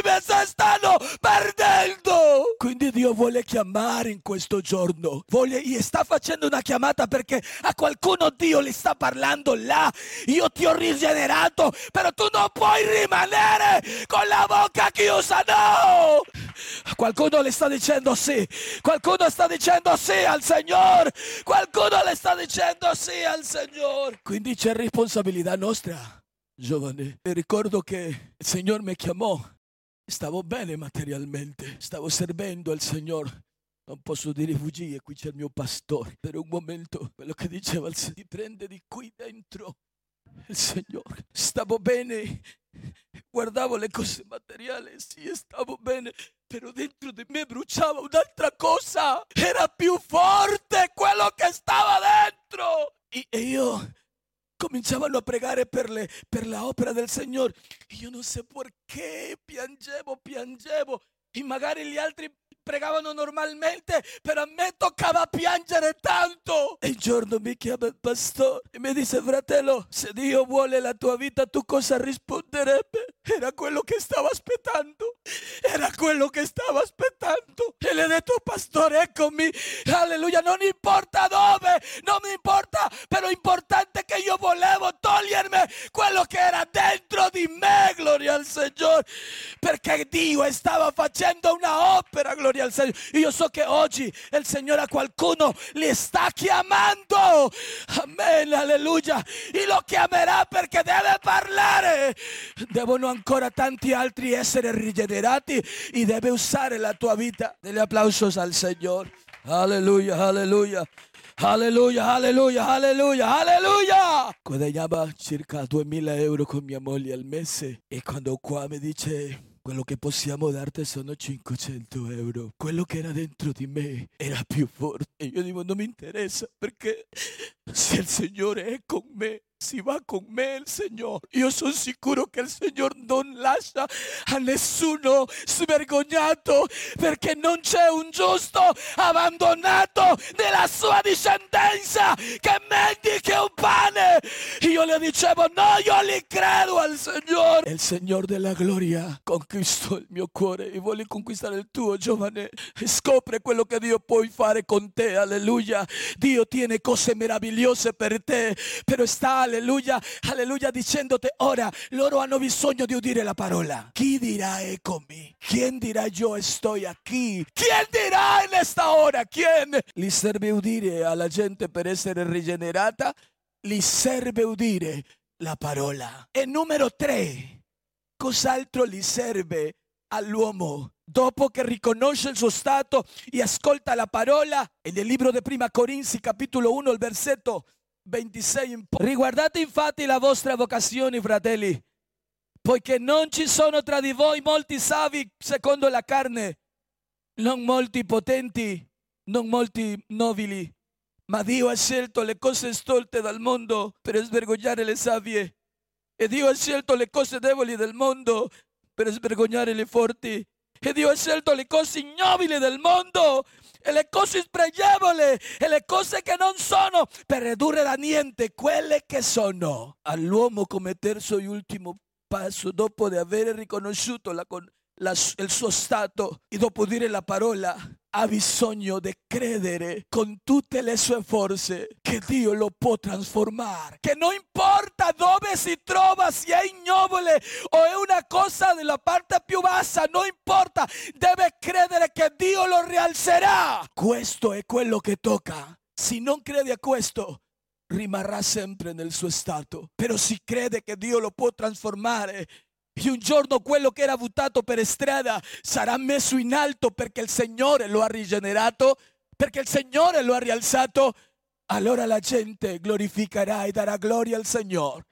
vittime si stanno perdendo. Quindi Dio vuole chiamare in questo giorno, vuole, e sta facendo una chiamata perché a qualcuno Dio le sta parlando là. Io ti ho rigenerato, però tu non puoi rimanere con la bocca chiusa, no! Qualcuno le sta dicendo sì, qualcuno sta dicendo sì al Signore, qualcuno le sta dicendo sì al Signore. Quindi c'è responsabilità nostra giovane e ricordo che il Signore mi chiamò. Stavo bene materialmente, stavo servendo al Signore. Non posso dire bugie, qui c'è il mio pastore. Per un momento quello che diceva il Signore, ti prende di qui dentro il Signore. Stavo bene, guardavo le cose materiali, sì, stavo bene, però dentro di me bruciava un'altra cosa. Era più forte cominciavano a pregare per, le, per la opera del Signore. Io non so perché piangevo, piangevo. E magari gli altri pregavano normalmente, però a me toccava piangere tanto. E un giorno mi chiama il pastore e mi dice, fratello, se Dio vuole la tua vita, tu cosa risponderebbe? Era quello che stavo aspettando. Era quello che stavo aspettando. E le ho detto, pastore, eccomi. Alleluia, non importa dove, non mi stava facendo una opera, gloria al Signore. Io so che oggi il Signore a qualcuno li sta chiamando. Amen, alleluia. E lo chiamerà perché deve parlare. Devono ancora tanti altri essere rigenerati e deve usare la tua vita. Degli applausos al Signore. Alleluia, alleluia. Alleluia, alleluia, alleluia, alleluia! Guadagnava circa 2000 euro con mia moglie al mese e quando qua mi dice quello che possiamo darti sono 500 euro. Quello che era dentro di me era più forte. E io dico, non mi interessa perché se il Signore è con me, si va con me il Signore. Io sono sicuro che il Signore non lascia a nessuno svergognato perché non c'è un giusto abbandonato nella sua discendenza che mendica un pane. Io le dicevo, no, io li credo al Signore. Il Signore della gloria conquistò il mio cuore e vuole conquistare il tuo, giovane. Scopre quello che Dio può fare con te, alleluia. Dio tiene cose meravigliose per te, però sta alleluia, alleluia, dicendoti ora loro hanno bisogno di udire la parola. Chi dirà eccomi? Chi dirà io sto qui? Chi dirà in questa ora? Chi? Gli serve udire alla gente per essere rigenerata? Gli serve udire la parola. E numero tre, cos'altro gli serve all'uomo dopo che riconosce il suo stato e ascolta la parola? E nel libro di Prima Corinzi, capitolo 1, il versetto 26 in poi. Riguardate infatti la vostra vocazione, fratelli, poiché non ci sono tra di voi molti savi secondo la carne, non molti potenti, non molti nobili, ma Dio ha scelto le cose stolte dal mondo per svergognare le savie. E Dio ha scelto le cose deboli del mondo per svergognare le forti. E Dio ha scelto le cose ignobili del mondo e le cose spregevoli e le cose che non sono per ridurre da niente quelle che sono. All'uomo come terzo e ultimo passo, dopo di aver riconosciuto la, la, il suo stato e dopo dire la parola, ha bisogno di credere con tutte le sue forze che Dio lo può trasformare. Che non importa dove si trova, se è ignobile o è una cosa della parte più bassa, non importa, deve credere che Dio lo rialzerà. Questo è quello che tocca. Se non crede a questo, rimarrà sempre nel suo stato. Però si crede che Dio lo può trasformare e un giorno quello che era buttato per strada sarà messo in alto perché il Signore lo ha rigenerato, perché il Signore lo ha rialzato. Allora la gente glorificherà e darà gloria al Signore.